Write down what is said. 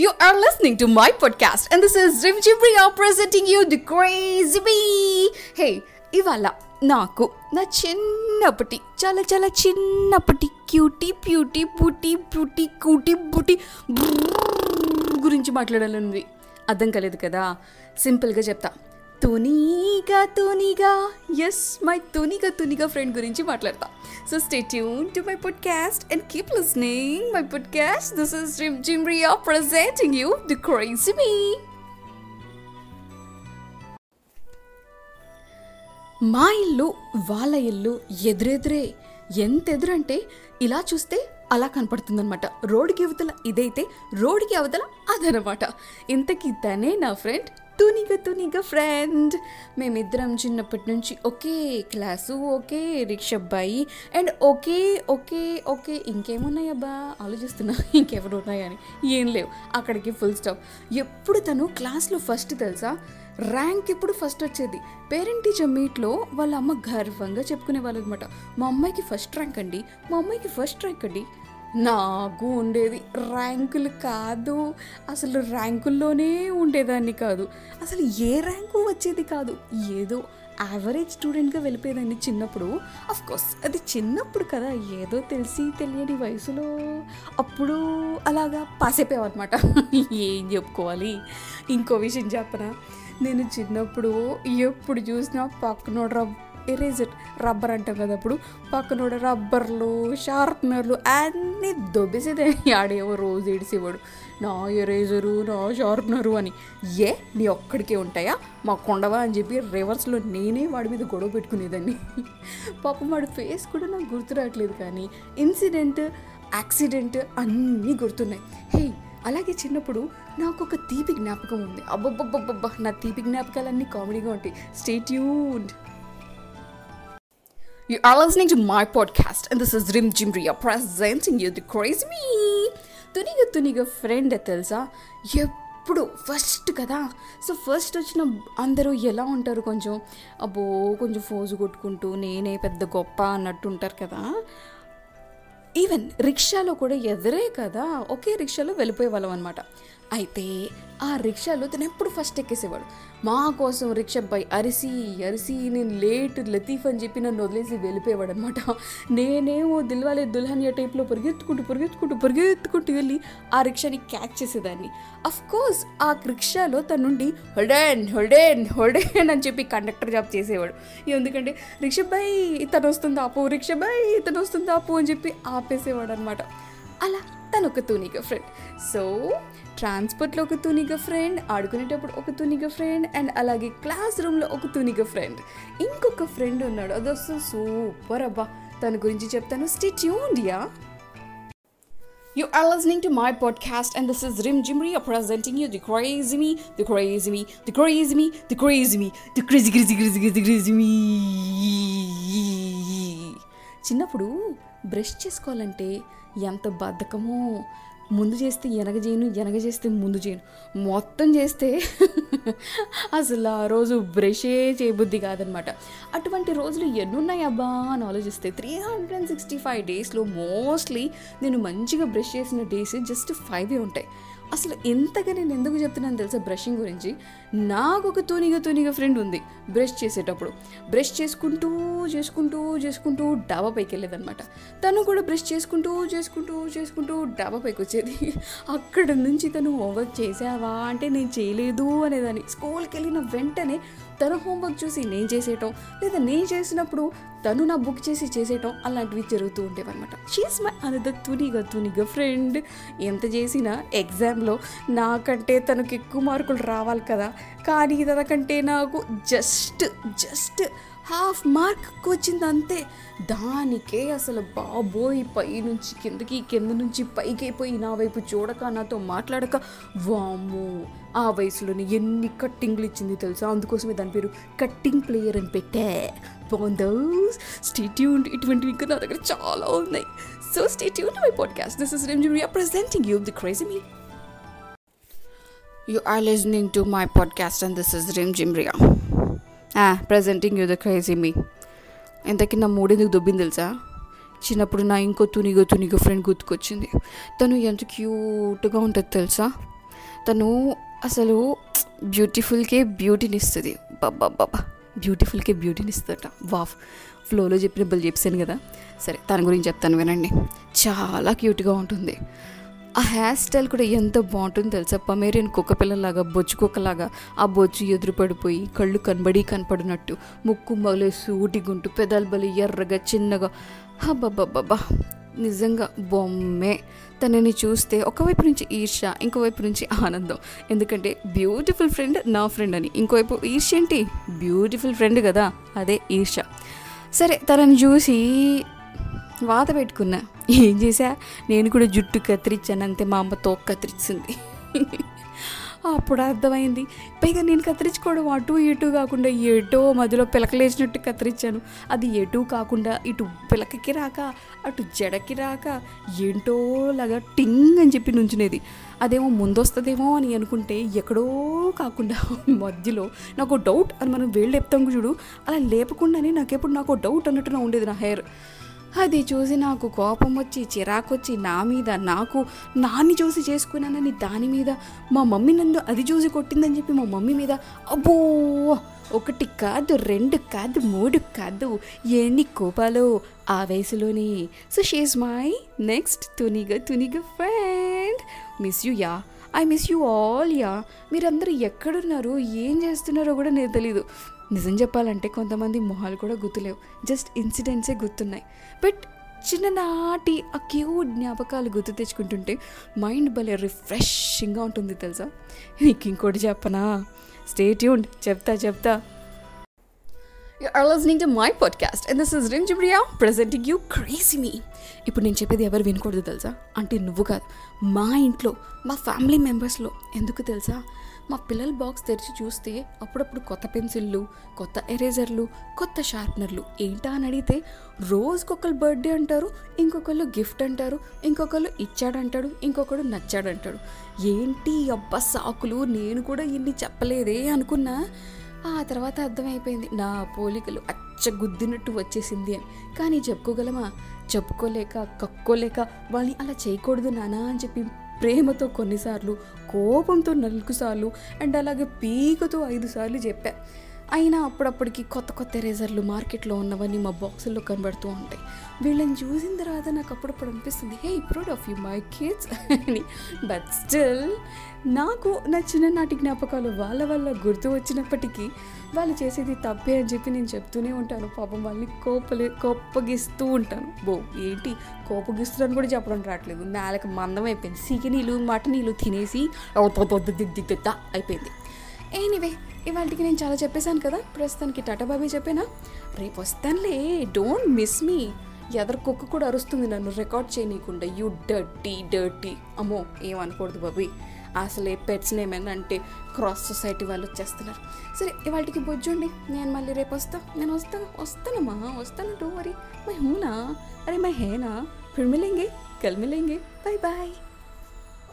You are listening to my podcast and this is Rimjhim Priya presenting you the crazy me hey ఇవాళ నాకు నా చిన్నప్పటి చాలా చాలా చిన్నప్పటి క్యూటీ ప్యూటీ బూటీ బ్యూటీ క్యూటీ బూటీ గురించి మాట్లాడాలనుంది. అర్థం కలేదు కదా? సింపుల్గా చెప్తా. తునిగా తునిగా. ఎస్ మై తునిగా తునిగా ఫ్రెండ్ గురించి మాట్లాడతా. So stay tune to my podcast and keep listening my podcast this is Rim Riya presenting you the crazy me మా ఇల్లు వాళ్ళ ఇల్లు ఎదురెదురే. ఎంత ఎదురంటే ఇలా చూస్తే అలా కనపడుతుందనమాట రోడ్డుకి అవతల ఇదైతే రోడ్డుకి అవతల అదనమాట. ఇంతకీ తనే నా ఫ్రెండ్ తునిగ తునిగ ఫ్రెండ్ మేమిద్దరం చిన్నప్పటి నుంచి ఒకే క్లాసు ఒకే రిక్షా అబ్బాయి. అండ్ ఒకే ఒకే ఒకే ఇంకేమున్నాయి అబ్బా ఆలోచిస్తున్నా ఇంకెవరు ఉన్నాయని ఏం లేవు. అక్కడికి ఫుల్ స్టాప్ ఎప్పుడు తను క్లాస్లో ఫస్ట్ తెలుసా? ర్యాంక్ ఇప్పుడు ఫస్ట్ వచ్చేది? పేరెంట్ టీచర్ మీట్లో వాళ్ళ అమ్మ గర్వంగా చెప్పుకునే వాళ్ళు అనమాట మా అమ్మాయికి ఫస్ట్ ర్యాంక్ అండి. మా అమ్మాయికి ఫస్ట్ ర్యాంక్ అండి. నాకు ఉండేది ర్యాంకులు కాదు. అసలు ర్యాంకుల్లోనే ఉండేదాన్ని కాదు. అసలు ఏ ర్యాంకు వచ్చేది కాదు. ఏదో యావరేజ్ స్టూడెంట్గా వెళ్ళిపోయేదాన్ని చిన్నప్పుడు. అఫ్ కోర్స్ అది చిన్నప్పుడు కదా. ఏదో తెలిసి తెలియని వయసులో అప్పుడు అలాగా పాస్ అయిపోయామన్నమాట ఏం చెప్పుకోవాలి? ఇంకో విషయం చెప్పనా? నేను చిన్నప్పుడు ఎప్పుడు చూసినా పక్కనోడు ఎరేజర్ రబ్బర్ అంటాం కదా అప్పుడు. పక్కనోడు రబ్బర్లు షార్ప్నర్లు అన్నీ దొబ్బేసేదే. ఆడేవో రోజు ఏడిసేవాడు. నా ఎరేజరు నా షార్ప్నరు అని. ఏ నీ ఒక్కడికే ఉంటాయా? మా కొండవా అని చెప్పి రివర్స్లో నేనే వాడి మీద గొడవ పెట్టుకునేదాన్ని. పాపం వాడి ఫేస్ కూడా నాకు గుర్తు రావట్లేదు కానీ ఇన్సిడెంట్ యాక్సిడెంట్ అన్నీ గుర్తున్నాయి. హే అలాగే చిన్నప్పుడు నాకు ఒక తీపి జ్ఞాపకం ఉంది. అబ్బబ్బబ్బబ్బబ్బా నా తీపి జ్ఞాపకాలన్నీ కామెడీగా ఉంటాయి. Stay tuned You are listening to my podcast, and this is Rim Jimria presenting you the crazy me. తునిగా తునిగా ఫ్రెండ్ తెలుసా? ఎప్పుడు ఫస్ట్ కదా? సో ఫస్ట్ వచ్చిన అందరూ ఎలా ఉంటారు కొంచెం? అబ్బో కొంచెం ఫోజు కొట్టుకుంటూ నేనే పెద్ద గొప్ప అన్నట్టు ఉంటారు కదా? ఈవెన్ రిక్షాలో కూడా ఎదురే కదా? ఒకే రిక్షాలో వెళ్ళిపోయే వాళ్ళం అనమాట అయితే ఆ రిక్షాలో తను ఎప్పుడు ఫస్ట్ ఎక్కేసేవాడు. మా కోసం రిక్షా అరిసి అరిసి నేను లేట్ లతీఫ్ అని చెప్పి నన్ను వదిలేసి వెళ్ళిపోయేవాడు అనమాట నేనేమో దిల్వాలే దుల్హనియా టైప్లో పరిగెత్తుకుంటూ పరిగెత్తుకుంటూ పరిగెత్తుకుంటూ వెళ్ళి ఆ రిక్షాని క్యాచ్ చేసేదాన్ని. అఫ్ కోర్స్ ఆ రిక్షాలో తనుండి హొడేన్ హొడేన్ హొడేన్ అని చెప్పి కండక్టర్ జాబ్ చేసేవాడు. ఎందుకంటే రిక్షాబాయ్ ఇతను వస్తుంది ఆపు రిక్షా బాయ్ ఇతను వస్తుంది ఆపు అని చెప్పి ఆపేసేవాడు అనమాట అలా తను ఒక తూనిగా ఫ్రెండ్ సో ట్రాన్స్పోర్ట్లో ఒక తునిగ ఫ్రెండ్ ఆడుకునేటప్పుడు ఒక తునిగ ఫ్రెండ్ అండ్ అలాగే క్లాస్ రూమ్లో ఒక తునిగ ఫ్రెండ్ ఇంకొక ఫ్రెండ్ ఉన్నాడు. అది అసలు సూపర్ అబ్బా. తన గురించి చెప్తాను. Stay tuned you are listening to my podcast and this is Rim Jimri a presenting you the craze me the craze me the craze me the craze me the craze craze craze craze craze me చిన్నప్పుడు brush చేసుకోవాలంటే ఎంత బద్ధకమో. ముందు చేస్తే ఎనగ చేయను ఎనగ చేస్తే ముందు చేయను. మొత్తం చేస్తే అసలు ఆ రోజు బ్రషే చేయబుద్ధి కాదనమాట. అటువంటి రోజులు ఎన్నున్నాయి అబ్బా అని ఆలోచిస్తే three hundred and sixty five డేస్లో మోస్ట్లీ నేను మంచిగా బ్రష్ చేసిన డేస్ జస్ట్ ఫైవే ఉంటాయి. అసలు ఎంతగా నేను ఎందుకు చెప్తున్నాను తెలుసా? బ్రషింగ్ గురించి. నాకు ఒక తూనిగా తూనిగా ఫ్రెండ్ ఉంది. బ్రష్ చేసేటప్పుడు. బ్రష్ చేసుకుంటూ చేసుకుంటూ చేసుకుంటూ డాబా పైకి వెళ్ళేదనమాట తను కూడా బ్రష్ చేసుకుంటూ చేసుకుంటూ చేసుకుంటూ డాబా పైకి వచ్చేది. అక్కడ నుంచి తను హోంవర్క్ చేసావా అంటే నేను చేయలేదు అనేదాన్ని. స్కూల్కి వెళ్ళిన వెంటనే తన హోంవర్క్ చూసి నేను చేసేయటం లేదా నేను చేసినప్పుడు తను నా బుక్ చేసి చేసేయటం అలాంటివి జరుగుతూ ఉండేవన్నమాట. షీఈస్ మై అనదర్ తునిగా తునిగా ఫ్రెండ్ ఎంత చేసినా ఎగ్జామ్లో నాకంటే తనకు ఎక్కువ మార్కులు రావాలి కదా. కానీ తనకంటే నాకు జస్ట్ జస్ట్ హాఫ్ మార్క్ వచ్చింది అంతే దానికే అసలు బాబోయ్ పై నుంచి కిందకి కింద నుంచి పైకి అయిపోయి నా వైపు చూడక నాతో మాట్లాడక. వాము ఆ వయసులోనే ఎన్ని కట్టింగ్లు ఇచ్చింది తెలుసా? అందుకోసమే దాని పేరు కట్టింగ్ ప్లేయర్ అని పెట్టే. బాగుందో స్టేట్యూన్ ఇటువంటివి ఇంకా నా దగ్గర చాలా ఉన్నాయి. So stay tune my podcast. This is Rimjhim Riya presenting you the crazy me You are listening to my podcast, and this is Rim Jimria. Presenting you the crazy me ఎంతకీ ఇంతకీ నా మూడెందుకు దొబ్బింది తెలుసా? చిన్నప్పుడు నా ఇంకో తునిగో తునిగో ఫ్రెండ్ గుర్తుకొచ్చింది. తను ఎంత క్యూట్గా ఉంటుంది తెలుసా? తను అసలు బ్యూటిఫుల్కే బ్యూటీని ఇస్తుంది బాబా బ్యూటిఫుల్కే బ్యూటీని ఇస్తుందట వాఫ్ ఫ్లోలో చెప్పిన బల్ చెప్పాను కదా. సరే తన గురించి చెప్తాను వినండి. చాలా క్యూట్గా ఉంటుంది. ఆ హెయిర్ స్టైల్ కూడా ఎంత బాగుంటుందో తెలుసా? పమేరియన్ కుక్కపిల్లలాగా బొచ్చు కుక్కలాగా ఆ బొచ్చు ఎదురు పడిపోయి కళ్ళు కనబడి కనపడినట్టు ముక్కు మగలే సూటి గుంటు పెదాలు బలి ఎర్రగా చిన్నగా. హబ్బబ్బబ్బబ్బా నిజంగా బొమ్మే. తనని చూస్తే ఒకవైపు నుంచి ఈర్ష ఇంకోవైపు నుంచి ఆనందం. ఎందుకంటే బ్యూటిఫుల్ ఫ్రెండ్ నా ఫ్రెండ్ అని. ఇంకోవైపు ఈర్ష ఏంటి? బ్యూటిఫుల్ ఫ్రెండ్ కదా. అదే ఈర్ష సరే తనని చూసి వాత పెట్టుకున్నా. ఏం చేశా? నేను కూడా జుట్టు కత్తిరించాను అంతే మా అమ్మ తోక కత్తిరించింది అప్పుడు అర్థమైంది. పైగా నేను కత్తిరించుకోవడం అటు ఇటు కాకుండా ఎటో మధ్యలో పిలకలేసినట్టు కత్తిరించాను. అది ఎటు కాకుండా ఇటు పిలకకి రాక అటు జడకి రాక ఏంటో లాగా టింగ్ అని చెప్పి నుంచునేది. అదేమో ముందొస్తుందేమో అని అనుకుంటే ఎక్కడో కాకుండా మధ్యలో నాకు డౌట్ అని మనం వేళ్ళు లేపుతాం చూడు అలా లేపకుండానే నాకెప్పుడు నాకు డౌట్ అన్నట్టు ఉండేది నా హెయిర్. అది చూసి నాకు కోపం వచ్చి చిరాకొచ్చి నా మీద నాకు నాన్ని చూసి చేసుకున్నానని దాని మీద మా మమ్మీ నన్ను అది చూసి కొట్టిందని చెప్పి మా మమ్మీ మీద అబ్బో! ఒకటి కాదు రెండు కాదు మూడు కాదు ఎన్ని కోపాలు ఆ వయసులోనే so she is my next తునిగా తునిగా friend miss you ya I miss you all ya మీరందరూ ఎక్కడున్నారు ఏం చేస్తున్నారో కూడా నేను తెలీదు. నిజం చెప్పాలంటే కొంతమంది మొహాలు కూడా గుర్తులేవు. జస్ట్ ఇన్సిడెంట్సే గుర్తున్నాయి. బట్ చిన్ననాటి ఆ క్యూట్ జ్ఞాపకాలు గుర్తు తెచ్చుకుంటుంటే మైండ్ భలే రిఫ్రెషింగ్గా ఉంటుంది తెలుసా? నీకు ఇంకోటి చెప్పనా? స్టేట్ యూన్ చెప్తా చెప్తా. You are listening to my podcast and this is Rim Jibriya presenting ఇప్పుడు నేను చెప్పేది ఎవరు వినకూడదు తెలుసా? అంటే నువ్వు కాదు. మా ఇంట్లో మా ఫ్యామిలీ మెంబర్స్లో ఎందుకు తెలుసా? మా పిల్లల బాక్స్ తెరిచి చూస్తే అప్పుడప్పుడు కొత్త పెన్సిళ్ళు కొత్త ఎరేజర్లు కొత్త షార్ప్నర్లు. ఏంటా అని అడిగితే రోజుకొకరు బర్త్డే అంటారు ఇంకొకళ్ళు గిఫ్ట్ అంటారు ఇంకొకళ్ళు ఇచ్చాడంటాడు ఇంకొకడు నచ్చాడంటాడు. ఏంటి అబ్బా సాకులు? నేను కూడా ఇన్ని చెప్పలేదే అనుకున్నా. ఆ తర్వాత అర్థమైపోయింది నా పోలికలు అచ్చగుద్దినట్టు వచ్చేసింది అని. కానీ చెప్పుకోగలమా? చెప్పుకోలేక కక్కోలేక వాళ్ళని అలా చేయకూడదు నానా అని చెప్పి ప్రేమతో కొన్నిసార్లు కోపంతో నాలుగు సార్లు అండ్ అలాగే పీకతో ఐదు సార్లు చెప్పా. అయినా అప్పుడప్పటికి కొత్త కొత్త ఎరేజర్లు మార్కెట్లో ఉన్నవన్నీ మా బాక్సుల్లో కనబడుతూ ఉంటాయి. వీళ్ళని చూసిన తర్వాత నాకు అప్పుడప్పుడు అనిపిస్తుంది hey proud of you my kids అని. బట్ స్టిల్ నాకు నా చిన్ననాటి జ్ఞాపకాలు వాళ్ళ వల్ల గుర్తు వచ్చినప్పటికీ వాళ్ళు చేసేది తప్పే అని చెప్పి నేను చెప్తూనే ఉంటాను. పాపం వాళ్ళని కోపలే కోపగిస్తూ ఉంటాను. బో ఏంటి? కోపగిస్తున్నాను కూడా చెప్పడం రావట్లేదు. నేలకు మందం అయిపోయింది. సీకి నీళ్ళు మట నీళ్ళు తినేసి అయిపోయింది. ఎనీవే ఇవాళకి నేను చాలా చెప్పేశాను కదా. ప్రస్తుతానికి టాటా బాబీ చెప్పానా? రేపు వస్తానులే డోంట్ మిస్ మీ ఎదరు కుక్క కూడా అరుస్తుంది నన్ను రికార్డ్ చేయనీయకుండా. యూ డర్టీ డర్టీ అమ్మో ఏమనకూడదు బాబీ. అసలే పెట్స్ ఏమైనా అంటే క్రాస్ సొసైటీ వాళ్ళు వచ్చేస్తున్నారు. సరే ఇవాళకి బొజ్జుండి నేను మళ్ళీ రేపు వస్తా. నేను వస్తాను వస్తానమ్మా వస్తాను డో వరీ మై హూనా అరే మై హేనా ఫిర్ మిలేంగే కల్ మిలేంగే బాయ్ బాయ్